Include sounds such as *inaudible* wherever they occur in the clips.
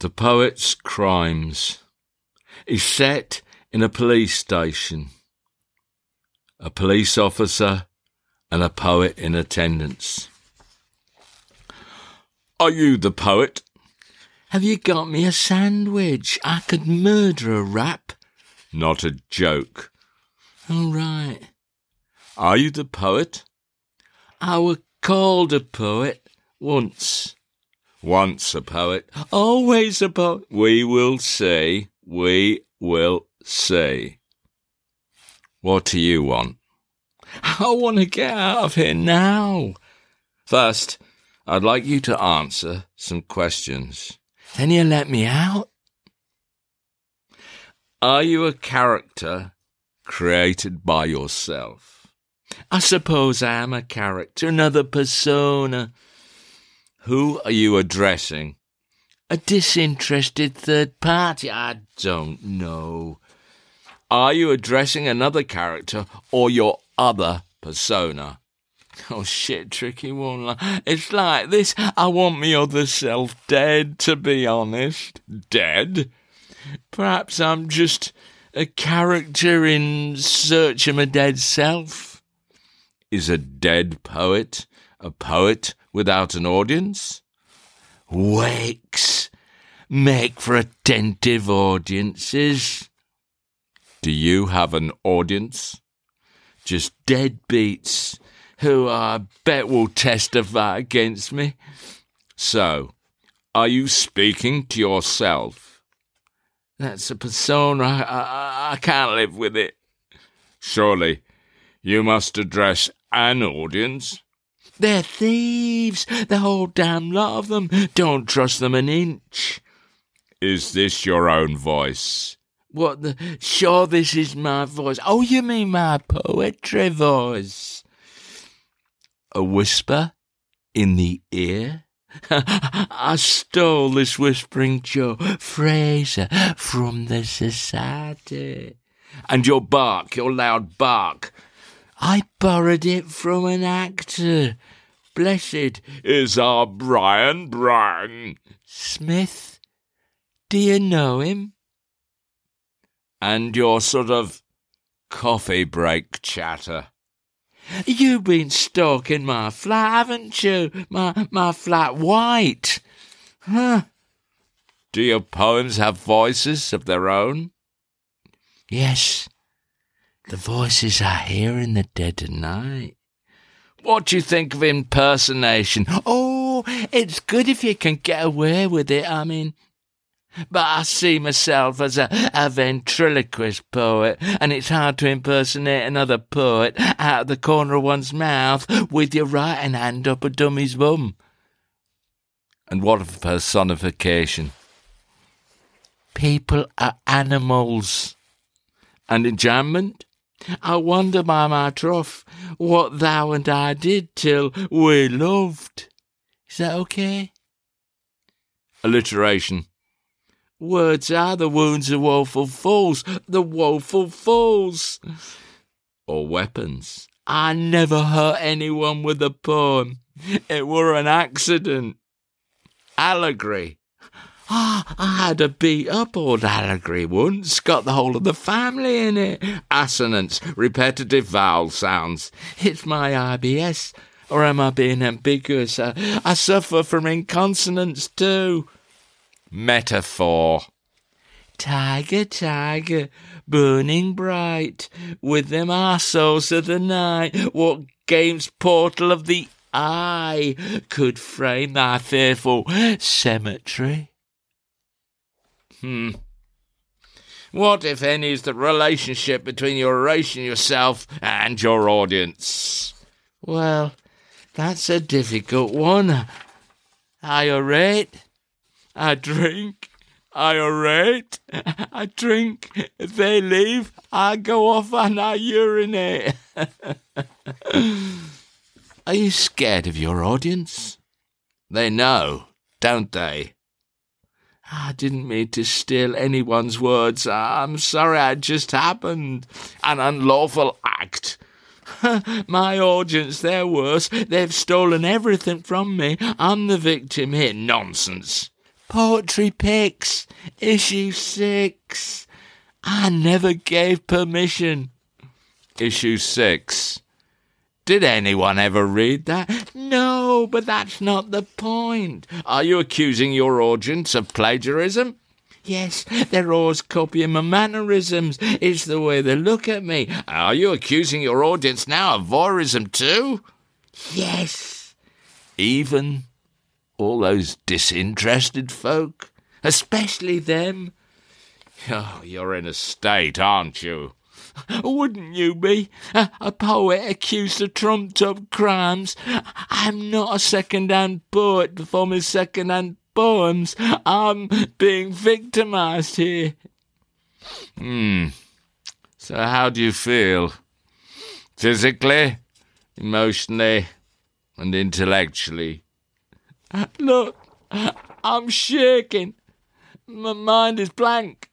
The Poet's Crimes is set in a police station. A police officer and a poet in attendance. Are you the poet? Have you got me a sandwich? I could murder a rap. Not a joke. All right. Are you the poet? I were called a poet once. Once a poet. Always a poet. We will see. We will see. What do you want? I want to get out of here now. First, I'd like you to answer some questions. Then you let me out? Are you a character created by yourself? I suppose I am a character, another persona. Who are you addressing? A disinterested third party? I don't know. Are you addressing another character or your other persona? Oh shit, tricky one. It's like this. I want me other self dead, to be honest. Dead? Perhaps I'm just a character in search of my dead self. Is a dead poet a poet without an audience? Wakes make for attentive audiences. Do you have an audience? Just deadbeats who I bet will testify against me. So, are you speaking to yourself? That's a persona. I, I, I can't live with it. Surely, you must address an audience. They're thieves, the whole damn lot of them. Don't trust them an inch. Is this your own voice? What the? Sure, this is my voice. Oh, you mean my poetry voice? A whisper in the ear? *laughs* I stole this whispering Joe Fraser from the society. And your bark, your loud bark. I borrowed it from an actor. Blessed is our Brian Brian Smith. Do you know him? And your sort of coffee break chatter. You've been stalking my flat, haven't you? My my flat white. Huh? Do your poems have voices of their own? Yes. The voices I hear in the dead of night. What do you think of impersonation? Oh, it's good if you can get away with it, I mean. But I see myself as a, a ventriloquist poet, and it's hard to impersonate another poet out of the corner of one's mouth with your right hand up a dummy's bum. And what of personification? People are animals. And enjambment? I wonder by my troth what thou and I did till we loved. Is that okay? Alliteration. Words are the wounds of woeful fools, the woeful fools. Or weapons. I never hurt anyone with a poem. It were an accident. Allegory. Ah, I had a beat up old allegory once, got the whole of the family in it. Assonance, repetitive vowel sounds. It's my IBS. Or am I being ambiguous? I, I suffer from inconsonance too. Metaphor. Tiger, tiger, burning bright, with them arseholes of the night, what game's portal of the eye could frame thy fearful cemetery? Hmm. What, if any, is the relationship between your oration yourself and your audience? Well, that's a difficult one. I orate, I drink, I orate, I drink, they leave, I go off and I urinate. *laughs* Are you scared of your audience? They know, don't they? Ah, I didn't mean to steal anyone's words. Ah, I'm sorry, it just happened. An unlawful act. *laughs* My audience, they're worse. They've stolen everything from me. I'm the victim here. Nonsense. Poetry Pix, issue six. I never gave permission. Issue six. Did anyone ever read that? No, but that's not the point. Are you accusing your audience of plagiarism? Yes, they're always copying my mannerisms. It's the way they look at me. Are you accusing your audience now of voyeurism too? Yes. Even all those disinterested folk, especially them. Oh, you're in a state, aren't you? *laughs* Wouldn't you be? A, a poet accused of trumped up crimes. I'm not a second hand poet performing second hand poems. I'm being victimized here. Hmm. So, how do you feel? Physically, emotionally, and intellectually? Look, I'm shaking. My mind is blank.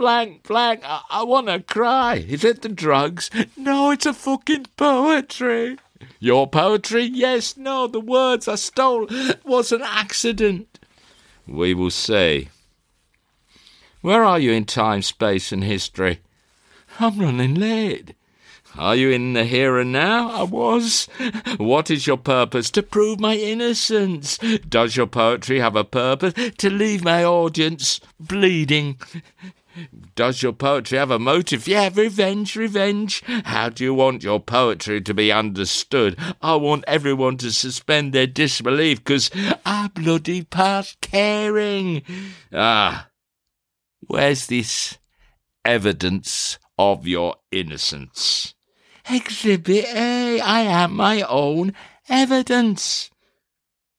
Blank, blank. I, I want to cry. Is it the drugs? No, it's a fucking poetry. Your poetry? Yes, no, the words I stole was an accident. We will see. Where are you in time, space, and history? I'm running late. Are you in the here and now? I was. What is your purpose? To prove my innocence. Does your poetry have a purpose? To leave my audience bleeding. Does your poetry have a motive? Yeah, revenge, revenge. How do you want your poetry to be understood? I want everyone to suspend their disbelief because I bloody past caring. Ah, where's this evidence of your innocence? Exhibit A. I am my own evidence.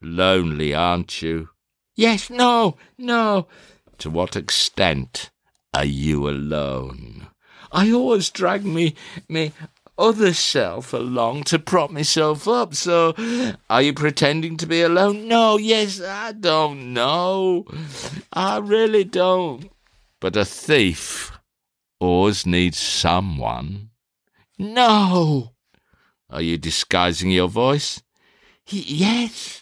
Lonely, aren't you? Yes, no, no. To what extent are you alone? I always drag me, me other self along to prop myself up. So, are you pretending to be alone? No, yes, I don't know. I really don't. But a thief always needs someone. No. Are you disguising your voice? Yes.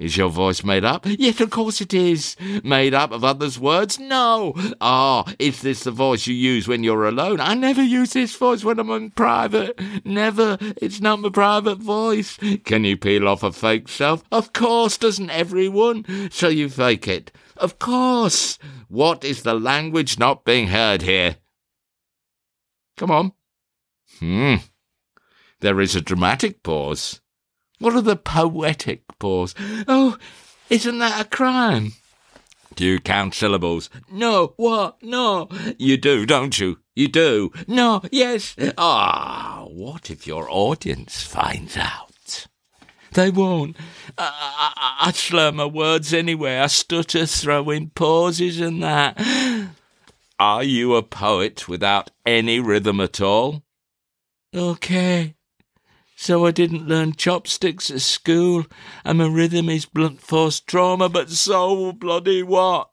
Is your voice made up? Yes, of course it is. Made up of others' words? No. Ah, oh, is this the voice you use when you're alone? I never use this voice when I'm in private. Never. It's not my private voice. Can you peel off a fake self? Of course, doesn't everyone? So you fake it. Of course. What is the language not being heard here? Come on. Hmm. There is a dramatic pause. What are the poetic pause? Oh, isn't that a crime? Do you count syllables? No, what? No. You do, don't you? You do. No, yes. Ah, what if your audience finds out? They won't. I, I, I slur my words anyway. I stutter, throw in pauses and that. Are you a poet without any rhythm at all? Okay. So I didn't learn chopsticks at school, and my rhythm is blunt force trauma, but so bloody what?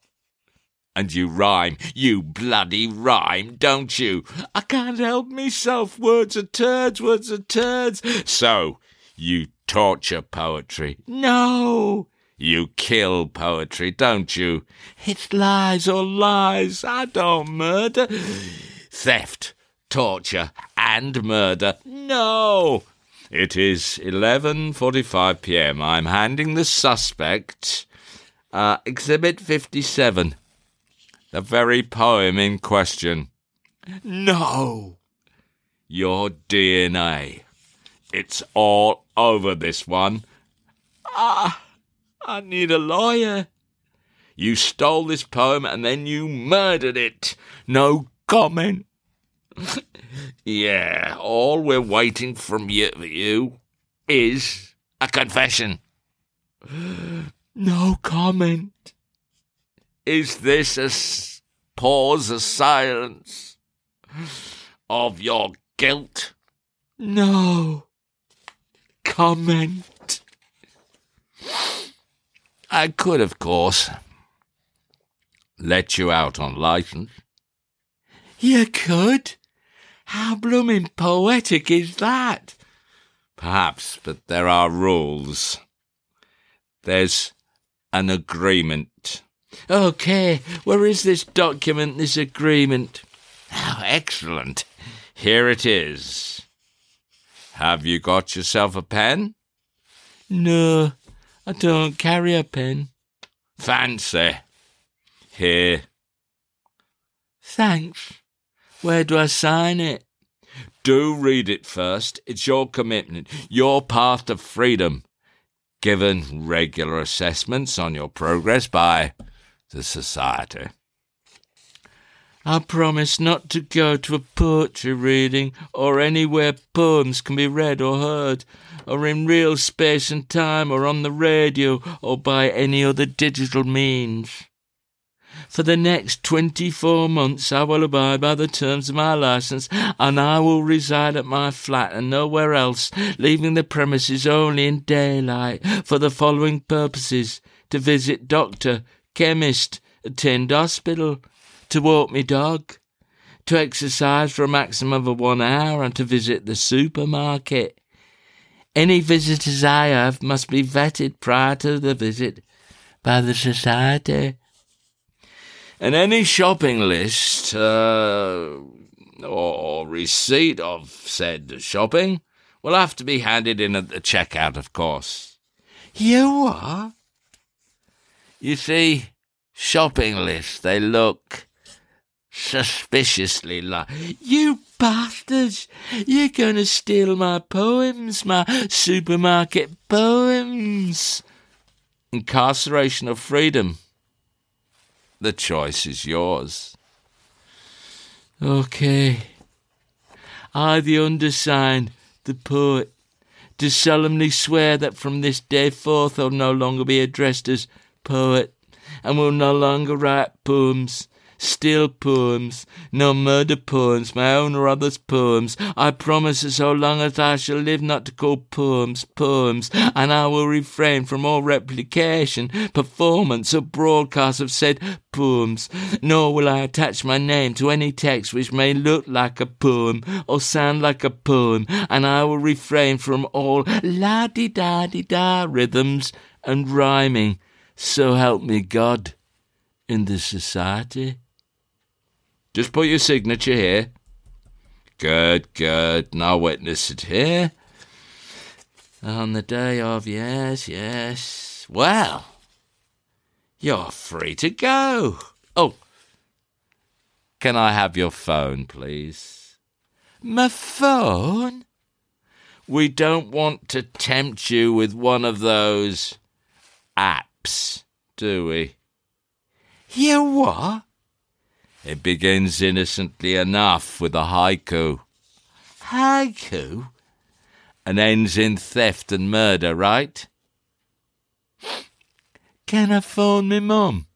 And you rhyme, you bloody rhyme, don't you? I can't help myself. Words are turds, words are turds. So, you torture poetry. No. You kill poetry, don't you? It's lies or lies. I don't murder. Theft, torture, and murder. No. It is 11:45 p.m. I'm handing the suspect uh, exhibit 57, the very poem in question. No. Your DNA. It's all over this one. Ah, I need a lawyer. You stole this poem and then you murdered it. No comment. *laughs* yeah, all we're waiting from you, you is a confession. No comment. Is this a s- pause, a silence of your guilt? No comment. I could, of course, let you out on license. You could? How blooming poetic is that? Perhaps, but there are rules. There's an agreement Okay, where is this document, this agreement? Oh, excellent. Here it is. Have you got yourself a pen? No, I don't carry a pen. Fancy. Here. Thanks. Where do I sign it? Do read it first. It's your commitment, your path to freedom. Given regular assessments on your progress by the Society. I promise not to go to a poetry reading or anywhere poems can be read or heard, or in real space and time, or on the radio, or by any other digital means. For the next twenty four months, I will abide by the terms of my license, and I will reside at my flat and nowhere else, leaving the premises only in daylight for the following purposes to visit doctor, chemist, attend hospital, to walk me dog, to exercise for a maximum of one hour, and to visit the supermarket. Any visitors I have must be vetted prior to the visit by the society. And any shopping list uh, or receipt of said shopping will have to be handed in at the checkout, of course. You are? You see, shopping lists, they look suspiciously like. You bastards! You're going to steal my poems, my supermarket poems. Incarceration of freedom. The choice is yours. Okay. I, the undersigned, the poet, do solemnly swear that from this day forth I'll no longer be addressed as poet, and will no longer write poems, still poems, no murder poems, my own or others' poems. I promise that so long as I shall live not to call poems poems, and I will refrain from all replication, performance, or broadcast of said poems, nor will I attach my name to any text which may look like a poem or sound like a poem, and I will refrain from all la di da di da rhythms and rhyming. So help me God in this society. Just put your signature here. Good, good. And I'll witness it here. On the day of, yes, yes. Well, you're free to go. Oh, can I have your phone, please? My phone? We don't want to tempt you with one of those apps, do we? You what? It begins innocently enough with a haiku. Haiku? And ends in theft and murder, right? Can I phone me mum?